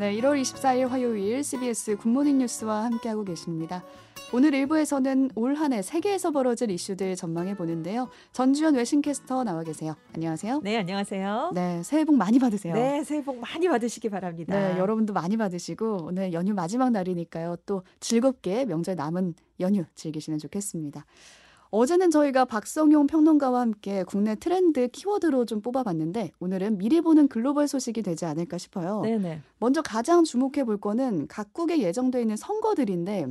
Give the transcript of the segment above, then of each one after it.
네, 1월 24일 화요일 CBS 굿모닝 뉴스와 함께하고 계십니다. 오늘 1부에서는 올 한 해 세계에서 벌어질 이슈들 전망해 보는데요. 전주현 외신캐스터 나와 계세요. 안녕하세요. 네, 안녕하세요. 네, 새해 복 많이 받으세요. 네, 새해 복 많이 받으시기 바랍니다. 네, 여러분도 많이 받으시고 오늘 연휴 마지막 날이니까요. 또 즐겁게 명절 남은 연휴 즐기시면 좋겠습니다. 어제는 저희가 박성용 평론가와 함께 국내 트렌드 키워드로 좀 뽑아봤는데 오늘은 미리 보는 글로벌 소식이 되지 않을까 싶어요. 네네. 먼저 가장 주목해 볼 거는 각국에 예정돼 있는 선거들인데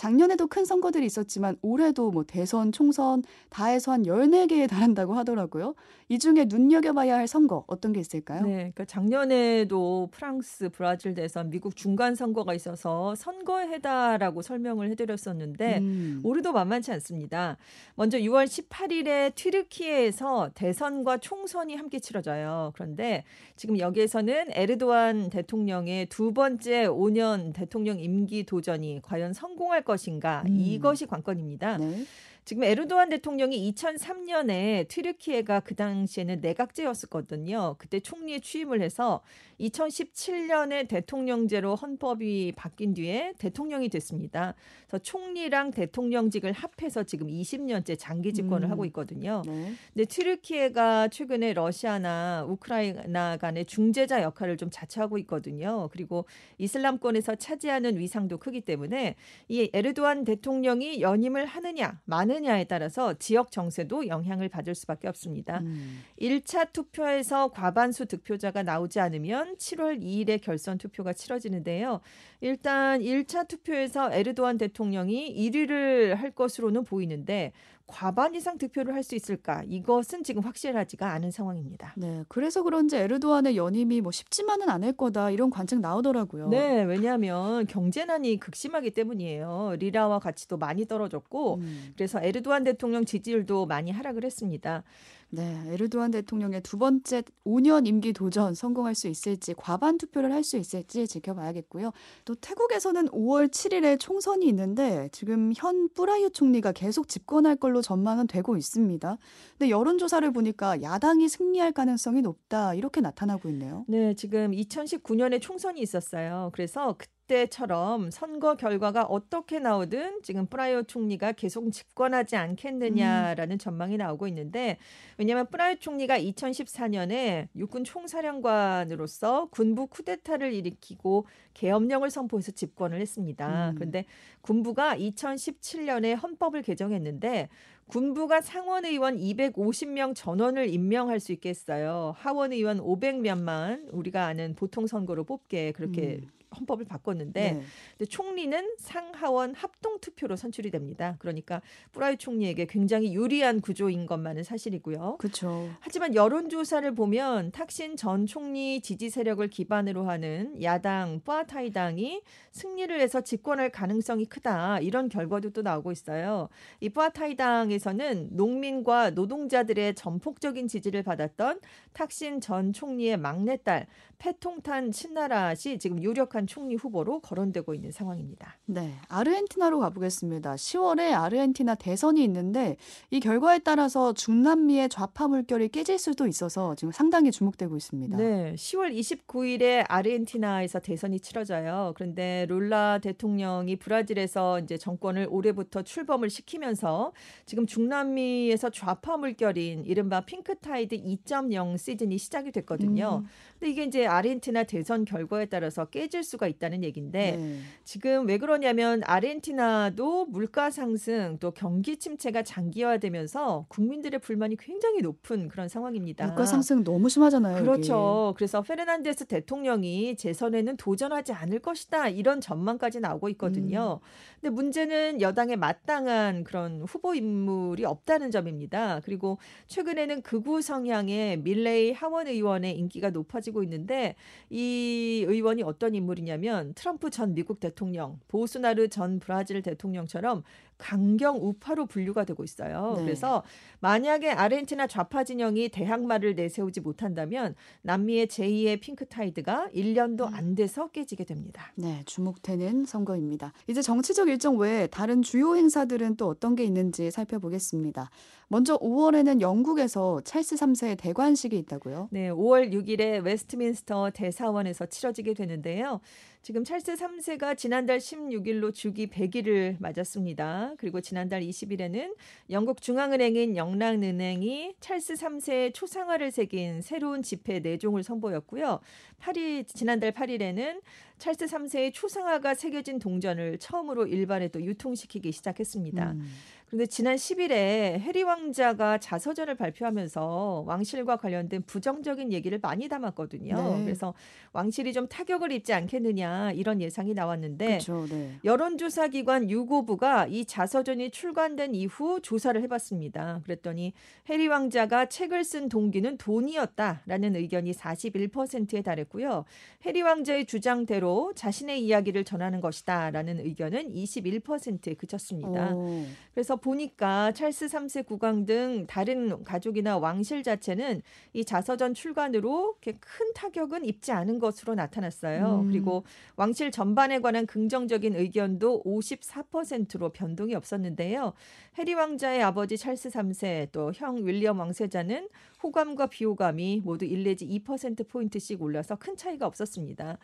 작년에도 큰 선거들이 있었지만 올해도 뭐 대선, 총선 다 해서 한 14개에 달한다고 하더라고요. 이 중에 눈여겨봐야 할 선거 어떤 게 있을까요? 네, 그러니까 작년에도 프랑스, 브라질 대선, 미국 중간 선거가 있어서 선거해다라고 설명을 해드렸었는데 음. 올해도 만만치 않습니다. 먼저 6월 18일에 튀르키예에서 대선과 총선이 함께 치러져요. 그런데 지금 여기에서는 에르도안 대통령의 두 번째 5년 대통령 임기 도전이 과연 성공할 것인가 음. 이것이 관건입니다. 네. 지금 에르도안 대통령이 2003년에 튀르키예가 그 당시에는 내각제였었거든요. 그때 총리에 취임을 해서 2017년에 대통령제로 헌법이 바뀐 뒤에 대통령이 됐습니다. 그래서 총리랑 대통령직을 합해서 지금 20년째 장기 집권을 음. 하고 있거든요. 네. 근데 튀르키예가 최근에 러시아나 우크라이나 간의 중재자 역할을 좀 자처하고 있거든요. 그리고 이슬람권에서 차지하는 위상도 크기 때문에 이 에르도안 대통령이 연임을 하느냐 마느냐 에 따라서 지역 정세도 영향을 받을 수밖에 없습니다. 음. 1차 투표에서 과반수 득표자가 나오지 않으면 7월 2일에 결선 투표가 치러지는데요. 일단 1차 투표에서 에르도안 대통령이 1위를 할 것으로는 보이는데 과반 이상 득표를 할 수 있을까? 이것은 지금 확실하지가 않은 상황입니다. 네, 그래서 그런지 에르도안의 연임이 뭐 쉽지만은 않을 거다 이런 관측 나오더라고요. 네, 왜냐하면 경제난이 극심하기 때문이에요. 리라와 가치도 많이 떨어졌고 음. 그래서 에르도안 대통령 지지율도 많이 하락을 했습니다. 네, 에르도안 대통령의 두 번째 5년 임기 도전 성공할 수 있을지 과반 투표를 할 수 있을지 지켜봐야겠고요. 또 태국에서는 5월 7일에 총선이 있는데 지금 현 쁘라윳 총리가 계속 집권할 걸로 전망은 되고 있습니다. 근데 여론 조사를 보니까 야당이 승리할 가능성이 높다 이렇게 나타나고 있네요. 네, 지금 2019년에 총선이 있었어요. 그래서 그 때처럼 선거 결과가 어떻게 나오든 지금 쁘라윳 총리가 계속 집권하지 않겠느냐라는 전망이 나오고 있는데 왜냐하면 쁘라윳 총리가 2014년에 육군 총사령관으로서 군부 쿠데타를 일으키고 계엄령을 선포해서 집권을 했습니다. 음. 그런데 군부가 2017년에 헌법을 개정했는데 군부가 상원 의원 250명 전원을 임명할 수 있게 했어요. 하원 의원 500명만 우리가 아는 보통 선거로 뽑게 그렇게 음. 헌법을 바꿨는데 네. 근데 총리는 상하원 합동 투표로 선출이 됩니다. 그러니까 뿌라이 총리에게 굉장히 유리한 구조인 것만은 사실이고요. 그렇죠. 하지만 여론조사를 보면 탁신 전 총리 지지 세력을 기반으로 하는 야당 뿌아타이 당이 승리를 해서 집권할 가능성이 크다 이런 결과도 또 나오고 있어요. 이 뿌아타이 당에서는 농민과 노동자들의 전폭적인 지지를 받았던 탁신 전 총리의 막내딸 페통탄 친나라시 지금 유력한 총리 후보로 거론되고 있는 상황입니다. 네, 아르헨티나로 가보겠습니다. 10월에 아르헨티나 대선이 있는데 이 결과에 따라서 중남미의 좌파 물결이 깨질 수도 있어서 지금 상당히 주목되고 있습니다. 네, 10월 29일에 아르헨티나에서 대선이 치러져요. 그런데 룰라 대통령이 브라질에서 이제 정권을 올해부터 출범을 시키면서 지금 중남미에서 좌파 물결인 이른바 핑크타이드 2.0 시즌이 시작이 됐거든요. 음. 근데 이게 이제 아르헨티나 대선 결과에 따라서 깨질 수가 있다는 얘기인데 네. 지금 왜 그러냐면 아르헨티나도 물가 상승 또 경기 침체가 장기화되면서 국민들의 불만이 굉장히 높은 그런 상황입니다. 물가 상승 너무 심하잖아요. 여기. 그렇죠. 그래서 페르난데스 대통령이 재선에는 도전하지 않을 것이다. 이런 전망까지 나오고 있거든요. 근데 문제는 여당에 마땅한 그런 후보 인물이 없다는 점입니다. 그리고 최근에는 극우 성향의 밀레이 하원 의원의 인기가 높아지고 있는데 이 의원이 어떤 인물이 냐면 트럼프 전 미국 대통령, 보스나르 전 브라질 대통령처럼 강경 우파로 분류가 되고 있어요. 네. 그래서 만약에 아르헨티나 좌파 진영이 대항마를 내세우지 못한다면 남미의 제2의 핑크 타이드가 1년도 음. 안 돼서 깨지게 됩니다. 네, 주목되는 선거입니다. 이제 정치적 일정 외에 다른 주요 행사들은 또 어떤 게 있는지 살펴보겠습니다. 먼저 5월에는 영국에서 찰스 3세의 대관식이 있다고요. 네, 5월 6일에 웨스트민스터 대사원에서 치러지게 되는데요. 지금 찰스 3세가 지난달 16일로 즉위 100일을 맞았습니다. 그리고 지난달 20일에는 영국 중앙은행인 영란은행이 찰스 3세의 초상화를 새긴 새로운 지폐 4종을 선보였고요. 8일 지난달 8일에는 찰스 3세의 초상화가 새겨진 동전을 처음으로 일반에 또 유통시키기 시작했습니다. 음, 그런데 지난 10일에 해리 왕자가 자서전을 발표하면서 왕실과 관련된 부정적인 얘기를 많이 담았거든요. 네. 그래서 왕실이 좀 타격을 입지 않겠느냐 이런 예상이 나왔는데 그렇죠. 네. 여론조사 기관 유고부가 이 자서전이 출간된 이후 조사를 해봤습니다. 그랬더니 해리 왕자가 책을 쓴 동기는 돈이었다라는 의견이 41%에 달했고요. 해리 왕자의 주장대로 자신의 이야기를 전하는 것이다라는 의견은 21%에 그쳤습니다. 오, 그래서 보니까 찰스 3세 국왕 등 다른 가족이나 왕실 자체는 이 자서전 출간으로 이렇게 큰 타격은 입지 않은 것으로 나타났어요. 음. 그리고 왕실 전반에 관한 긍정적인 의견도 54%로 변동이 없었는데요. 해리 왕자의 아버지 찰스 3세 또 형 윌리엄 왕세자는 호감과 비호감이 모두 1 내지 2% 포인트씩 올라서 큰 차이가 없었습니다.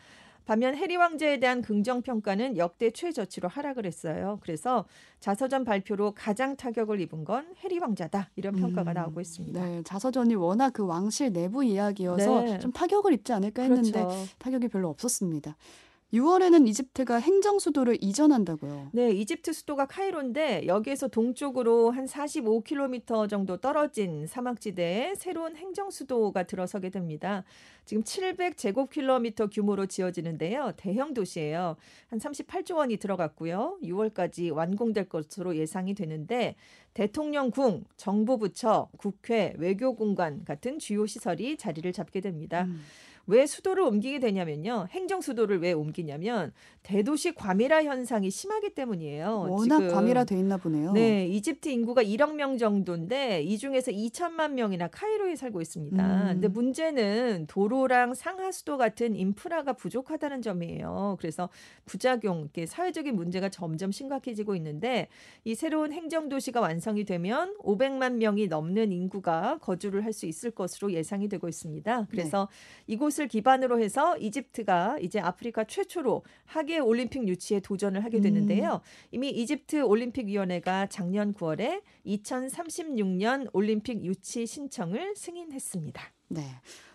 반면 해리 왕자에 대한 긍정 평가는 역대 최저치로 하락을 했어요. 그래서 자서전 발표로 가장 타격을 입은 건 해리 왕자다 이런 평가가 음, 나오고 있습니다. 네, 자서전이 워낙 그 왕실 내부 이야기여서 네. 좀 타격을 입지 않을까 했는데 그렇죠. 타격이 별로 없었습니다. 6월에는 이집트가 행정 수도를 이전한다고요. 네, 이집트 수도가 카이로인데 여기에서 동쪽으로 한 45km 정도 떨어진 사막지대에 새로운 행정 수도가 들어서게 됩니다. 지금 700제곱킬로미터 규모로 지어지는데요. 대형 도시예요. 한 38조 원이 들어갔고요. 6월까지 완공될 것으로 예상이 되는데 대통령궁, 정부 부처, 국회, 외교 공간 같은 주요 시설이 자리를 잡게 됩니다. 음, 왜 수도를 옮기게 되냐면요. 행정 수도를 왜 옮기냐면 대도시 과밀화 현상이 심하기 때문이에요. 워낙 지금 과밀화돼 있나 보네요. 네, 이집트 인구가 1억 명 정도인데 이 중에서 2천만 명이나 카이로에 살고 있습니다. 음. 근데 문제는 도로랑 상하 수도 같은 인프라가 부족하다는 점이에요. 그래서 부작용, 이렇게 사회적인 문제가 점점 심각해지고 있는데 이 새로운 행정 도시가 완성이 되면 500만 명이 넘는 인구가 거주를 할 수 있을 것으로 예상이 되고 있습니다. 그래서 이곳 을 기반으로 해서 이집트가 이제 아프리카 최초로 하계 올림픽 유치에 도전을 하게 되는데요. 이미 이집트 올림픽 위원회가 작년 9월에 2036년 올림픽 유치 신청을 승인했습니다. 네.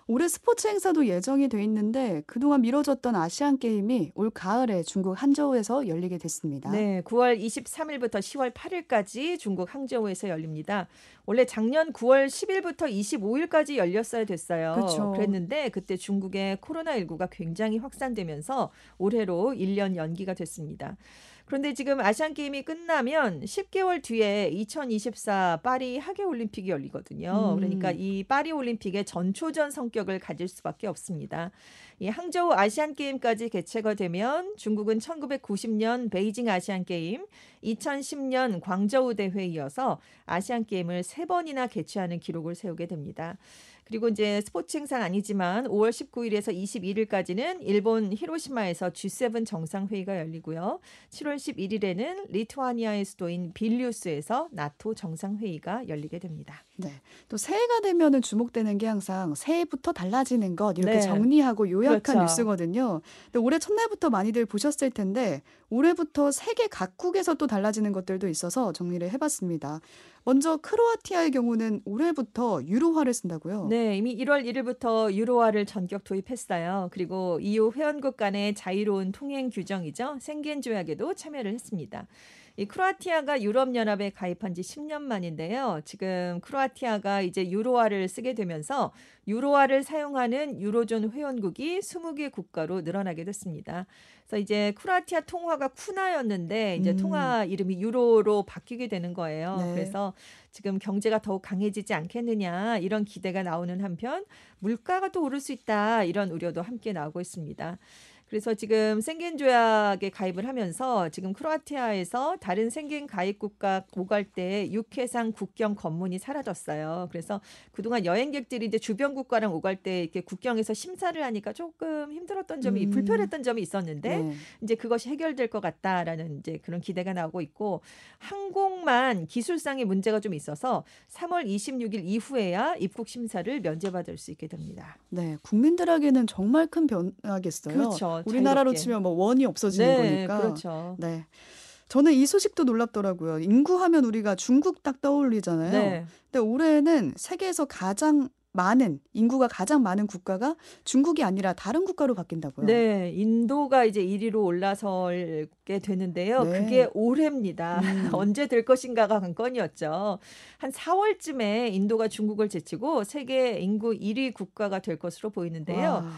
올해 스포츠 행사도 예정이 돼 있는데 그동안 미뤄졌던 아시안 게임이 올 가을에 중국 한저우에서 열리게 됐습니다. 네, 9월 23일부터 10월 8일까지 중국 항저우에서 열립니다. 원래 작년 9월 10일부터 25일까지 열렸어야 됐어요. 그쵸. 그랬는데 그때 중국의 코로나19가 굉장히 확산되면서 올해로 1년 연기가 됐습니다. 그런데 지금 아시안 게임이 끝나면 10개월 뒤에 2024 파리 하계 올림픽이 열리거든요. 음. 그러니까 이 파리 올림픽의 전초전 성격을 가질 수밖에 없습니다. 이 항저우 아시안 게임까지 개최가 되면 중국은 1990년 베이징 아시안 게임, 2010년 광저우 대회에 이어서 아시안 게임을 세 번이나 개최하는 기록을 세우게 됩니다. 그리고 이제 스포츠 행사는 아니지만 5월 19일에서 21일까지는 일본 히로시마에서 G7 정상회의가 열리고요. 7월 11일에는 리투아니아의 수도인 빌뉴스에서 나토 정상회의가 열리게 됩니다. 네. 또 새해가 되면은 주목되는 게 항상 새해부터 달라지는 것 이렇게 네. 정리하고 요약한 그렇죠. 뉴스거든요. 근데 올해 첫날부터 많이들 보셨을 텐데 올해부터 세계 각국에서 또 달라지는 것들도 있어서 정리를 해봤습니다. 먼저 크로아티아의 경우는 올해부터 유로화를 쓴다고요. 네, 이미 1월 1일부터 유로화를 전격 도입했어요. 그리고 EU 회원국 간의 자유로운 통행 규정이죠. 생겐 조약에도 참여를 했습니다. 이 크로아티아가 유럽연합에 가입한 지 10년 만인데요. 지금 크로아티아가 이제 유로화를 쓰게 되면서 유로화를 사용하는 유로존 회원국이 20개 국가로 늘어나게 됐습니다. 그래서 이제 크로아티아 통화가 쿠나였는데 이제 음. 통화 이름이 유로로 바뀌게 되는 거예요. 네. 그래서 지금 경제가 더욱 강해지지 않겠느냐 이런 기대가 나오는 한편 물가가 또 오를 수 있다 이런 우려도 함께 나오고 있습니다. 그래서 지금 생겐 조약에 가입을 하면서 지금 크로아티아에서 다른 생겐 가입 국가 오갈 때 육해상 국경 검문이 사라졌어요. 그래서 그동안 여행객들이 이제 주변 국가랑 오갈 때 이렇게 국경에서 심사를 하니까 조금 힘들었던 점이 음. 불편했던 점이 있었는데 네. 이제 그것이 해결될 것 같다라는 이제 그런 기대가 나오고 있고 항공만 기술상의 문제가 좀 있어서 3월 26일 이후에야 입국 심사를 면제받을 수 있게 됩니다. 네, 국민들에게는 정말 큰 변화겠어요. 그렇죠. 우리나라로 자유롭게. 치면 뭐 원이 없어지는 네, 거니까. 그렇죠. 네. 저는 이 소식도 놀랍더라고요. 인구하면 우리가 중국 딱 떠올리잖아요. 네. 근데 올해는 세계에서 가장 많은 인구가 가장 많은 국가가 중국이 아니라 다른 국가로 바뀐다고요. 네, 인도가 이제 1위로 올라설게 되는데요. 네. 그게 올해입니다. 음. 언제 될 것인가가 관건이었죠. 한 4월쯤에 인도가 중국을 제치고 세계 인구 1위 국가가 될 것으로 보이는데요. 와.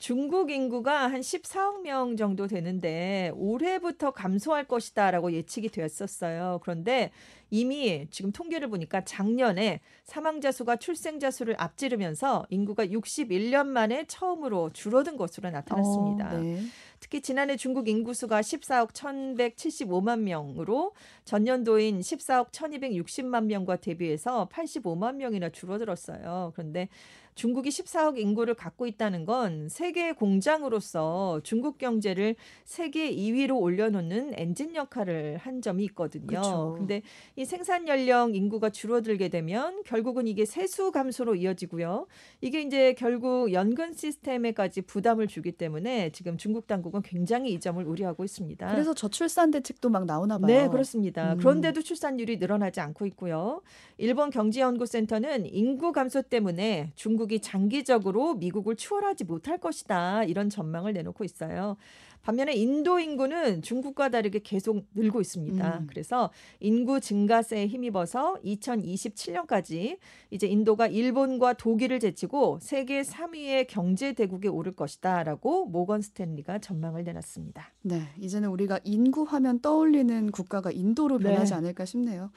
중국 인구가 한 14억 명 정도 되는데 올해부터 감소할 것이다라고 예측이 되었었어요. 그런데 이미 지금 통계를 보니까 작년에 사망자 수가 출생자 수를 앞지르면서 인구가 61년 만에 처음으로 줄어든 것으로 나타났습니다. 어, 네. 특히 지난해 중국 인구수가 14억 1,175만 명으로 전년도인 14억 1,260만 명과 대비해서 85만 명이나 줄어들었어요. 그런데 중국이 14억 인구를 갖고 있다는 건 세계 공장으로서 중국 경제를 세계 2위로 올려놓는 엔진 역할을 한 점이 있거든요. 그쵸. 근데 이 생산 연령 인구가 줄어들게 되면 결국은 이게 세수 감소로 이어지고요. 이게 이제 결국 연금 시스템에까지 부담을 주기 때문에 지금 중국 당국은 굉장히 이 점을 우려하고 있습니다. 그래서 저출산 대책도 막 나오나 봐요. 네, 그렇습니다. 음. 그런데도 출산율이 늘어나지 않고 있고요. 일본 경제연구센터는 인구 감소 때문에 중국 이 장기적으로 미국을 추월하지 못할 것이다. 이런 전망을 내놓고 있어요. 반면에 인도 인구는 중국과 다르게 계속 늘고 있습니다. 음. 그래서 인구 증가세에 힘입어서 2027년까지 이제 인도가 일본과 독일을 제치고 세계 3위의 경제 대국에 오를 것이다라고 모건 스탠리가 전망을 내놨습니다. 네, 이제는 우리가 인구 하면 떠올리는 국가가 인도로 네. 변하지 않을까 싶네요.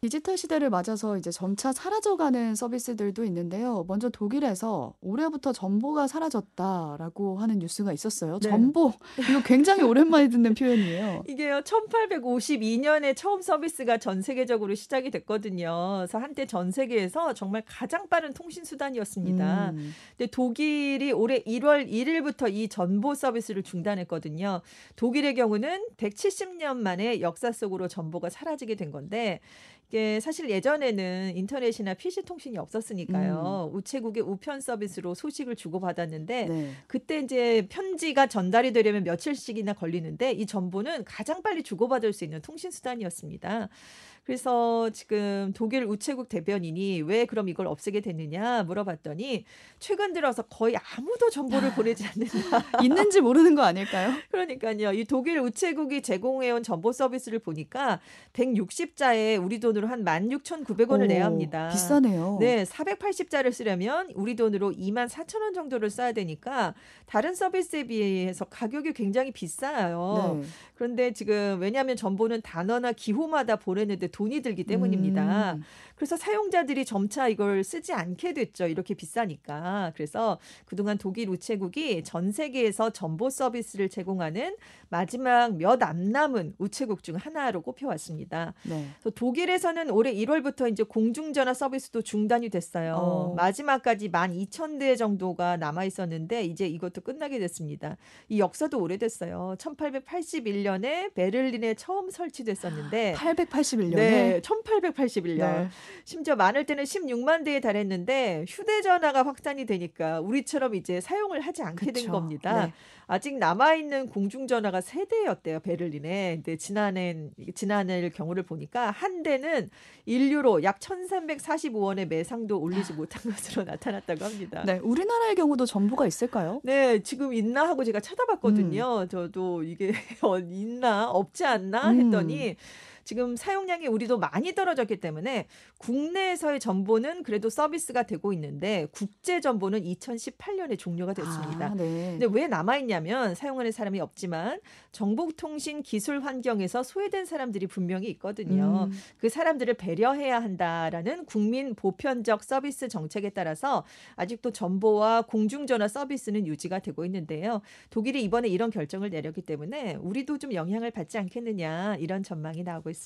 디지털 시대를 맞아서 이제 점차 사라져가는 서비스들도 있는데요. 먼저 독일에서 올해부터 전보가 사라졌다라고 하는 뉴스가 있었어요. 네. 전보 이거 굉장히 오랜만에 듣는 표현이에요. 이게요, 1852년에 처음 서비스가 전 세계적으로 시작이 됐거든요. 그래서 한때 전 세계에서 정말 가장 빠른 통신 수단이었습니다. 음, 근데 독일이 올해 1월 1일부터 이 전보 서비스를 중단했거든요. 독일의 경우는 170년 만에 역사 속으로 전보가 사라지게 된 건데 이게 사실 예전에는 인터넷이나 PC 통신이 없었으니까요. 우체국의 우편 서비스로 소식을 주고받았는데 네. 그때 이제 편지가 전달이 되려면 며칠씩이나 걸리는데 이 정보는 가장 빨리 주고받을 수 있는 통신 수단이었습니다. 그래서 지금 독일 우체국 대변인이 왜 그럼 이걸 없애게 됐느냐 물어봤더니 최근 들어서 거의 아무도 정보를 보내지 않는다. 있는지 모르는 거 아닐까요? 그러니까요. 이 독일 우체국이 제공해온 정보 서비스를 보니까 160자에 우리 돈으로 한 16,900원을 오, 내야 합니다. 비싸네요. 네, 480자를 쓰려면 우리 돈으로 2만 4천 원 정도를 써야 되니까 다른 서비스에 비해서 가격이 굉장히 비싸요. 네. 그런데 지금 왜냐하면 정보는 단어나 기호마다 보내는데 돈이 들기 때문입니다. 음, 그래서 사용자들이 점차 이걸 쓰지 않게 됐죠. 이렇게 비싸니까. 그래서 그동안 독일 우체국이 전 세계에서 정보 서비스를 제공하는 마지막 몇 안 남은 우체국 중 하나로 꼽혀왔습니다. 네. 그래서 독일에서는 올해 1월부터 이제 공중전화 서비스도 중단이 됐어요. 어. 마지막까지 12,000대 정도가 남아 있었는데 이제 이것도 끝나게 됐습니다. 이 역사도 오래됐어요. 1881년에 베를린에 처음 설치됐었는데 881년에 네, 1881년. 네. 심지어 많을 때는 16만 대에 달했는데 휴대전화가 확산이 되니까 우리처럼 이제 사용을 하지 않게 된 그쵸. 겁니다. 네. 아직 남아 있는 공중전화가 세 대였대요 베를린에. 근데 지난해 지난해 경우를 보니까 한 대는 인류로 약 1,345원의 매상도 올리지 못한 것으로 나타났다고 합니다. 네, 우리나라의 경우도 정보가 있을까요? 네, 지금 있나 하고 제가 찾아봤거든요. 저도 이게 어, 있나 없지 않나 했더니 지금 사용량이 우리도 많이 떨어졌기 때문에 국내에서의 전보는 그래도 서비스가 되고 있는데 국제 전보는 2018년에 종료가 됐습니다. 아, 네. 근데 왜 남아 있냐면 사용하는 사람이 없지만 정보통신 기술 환경에서 소외된 사람들이 분명히 있거든요. 음, 그 사람들을 배려해야 한다라는 국민 보편적 서비스 정책에 따라서 아직도 전보와 공중전화 서비스는 유지가 되고 있는데요. 독일이 이번에 이런 결정을 내렸기 때문에 우리도 좀 영향을 받지 않겠느냐 이런 전망이 나오고 있습니다.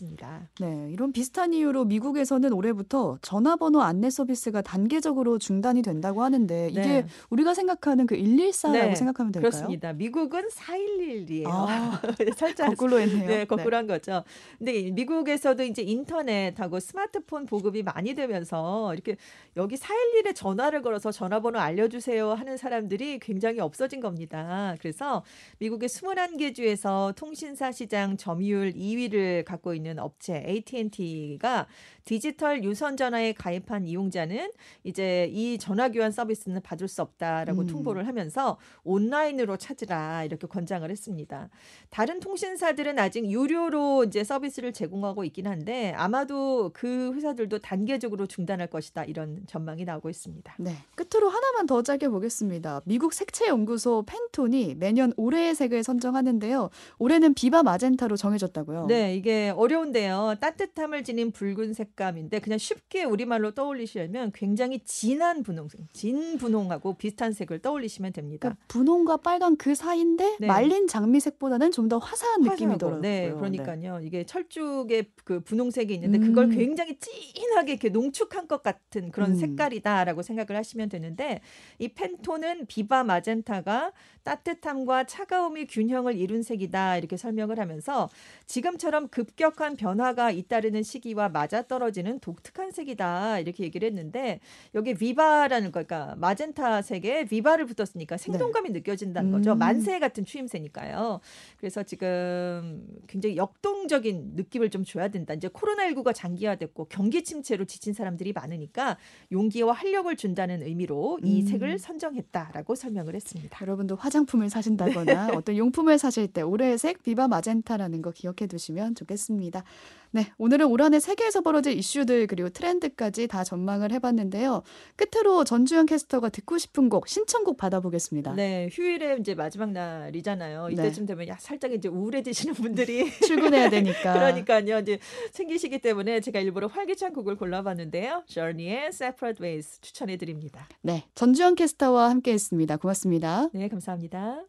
네, 이런 비슷한 이유로 미국에서는 올해부터 전화번호 안내 서비스가 단계적으로 중단이 된다고 하는데 이게 네. 우리가 생각하는 그 114라고 네, 생각하면 될까요? 그렇습니다. 미국은 411이에요. 아, 살짝 거꾸로 했네요. 네, 거꾸로 한 거죠. 근데 이 미국에서도 이제 인터넷하고 스마트폰 보급이 많이 되면서 이렇게 여기 411에 전화를 걸어서 전화번호 알려주세요 하는 사람들이 굉장히 없어진 겁니다. 그래서 미국의 21개 주에서 통신사 시장 점유율 2위를 갖고 있는 업체 AT&T가 디지털 유선 전화에 가입한 이용자는 이제 이 전화 교환 서비스는 받을 수 없다라고 음. 통보를 하면서 온라인으로 찾으라 이렇게 권장을 했습니다. 다른 통신사들은 아직 유료로 이제 서비스를 제공하고 있긴 한데 아마도 그 회사들도 단계적으로 중단할 것이다 이런 전망이 나오고 있습니다. 네, 끝으로 하나만 더 짧게 보겠습니다. 미국 색채 연구소 펜톤이 매년 올해의 색을 선정하는데요. 올해는 비바 마젠타로 정해졌다고요. 네, 이게 어려 운데요. 따뜻함을 지닌 붉은 색감인데 그냥 쉽게 우리말로 떠올리시려면 굉장히 진한 분홍색, 진 분홍하고 비슷한 색을 떠올리시면 됩니다. 그러니까 분홍과 빨간 그 사이인데 네. 말린 장미색보다는 좀 더 화사한 느낌이 화사하고, 들어요. 네, 그러니까요. 이게 철쭉에 그 분홍색이 있는데 그걸 음. 굉장히 진하게 이렇게 농축한 것 같은 그런 음. 색깔이다라고 생각을 하시면 되는데 이 펜톤은 비바 마젠타가 따뜻함과 차가움이 균형을 이룬 색이다 이렇게 설명을 하면서 지금처럼 급격 한 변화가 잇따르는 시기와 맞아떨어지는 독특한 색이다 이렇게 얘기를 했는데 여기 비바라는 거 그러니까 마젠타 색에 비바를 붙었으니까 생동감이 느껴진다는 거죠. 음. 만세 같은 추임새니까요. 그래서 지금 굉장히 역동적인 느낌을 좀 줘야 된다. 이제 코로나19가 장기화됐고 경기 침체로 지친 사람들이 많으니까 용기와 활력을 준다는 의미로 이 음. 색을 선정했다라고 설명을 했습니다. 여러분도 화장품을 사신다거나 어떤 용품을 사실 때 올해의 색 비바 마젠타라는 거 기억해 두시면 좋겠습니다. 네, 오늘은 올 한해 세계에서 벌어질 이슈들 그리고 트렌드까지 다 전망을 해봤는데요. 끝으로 전주현 캐스터가 듣고 싶은 곡 신청곡 받아보겠습니다. 네, 휴일에 이제 마지막 날이잖아요. 네. 이때쯤 되면 야, 살짝 이제 우울해지시는 분들이 출근해야 되니까. 그러니까요. 이제 생기시기 때문에 제가 일부러 활기찬 곡을 골라봤는데요. Journey의 Separate Ways 추천해 드립니다. 네, 전주현 캐스터와 함께했습니다. 고맙습니다. 네, 감사합니다.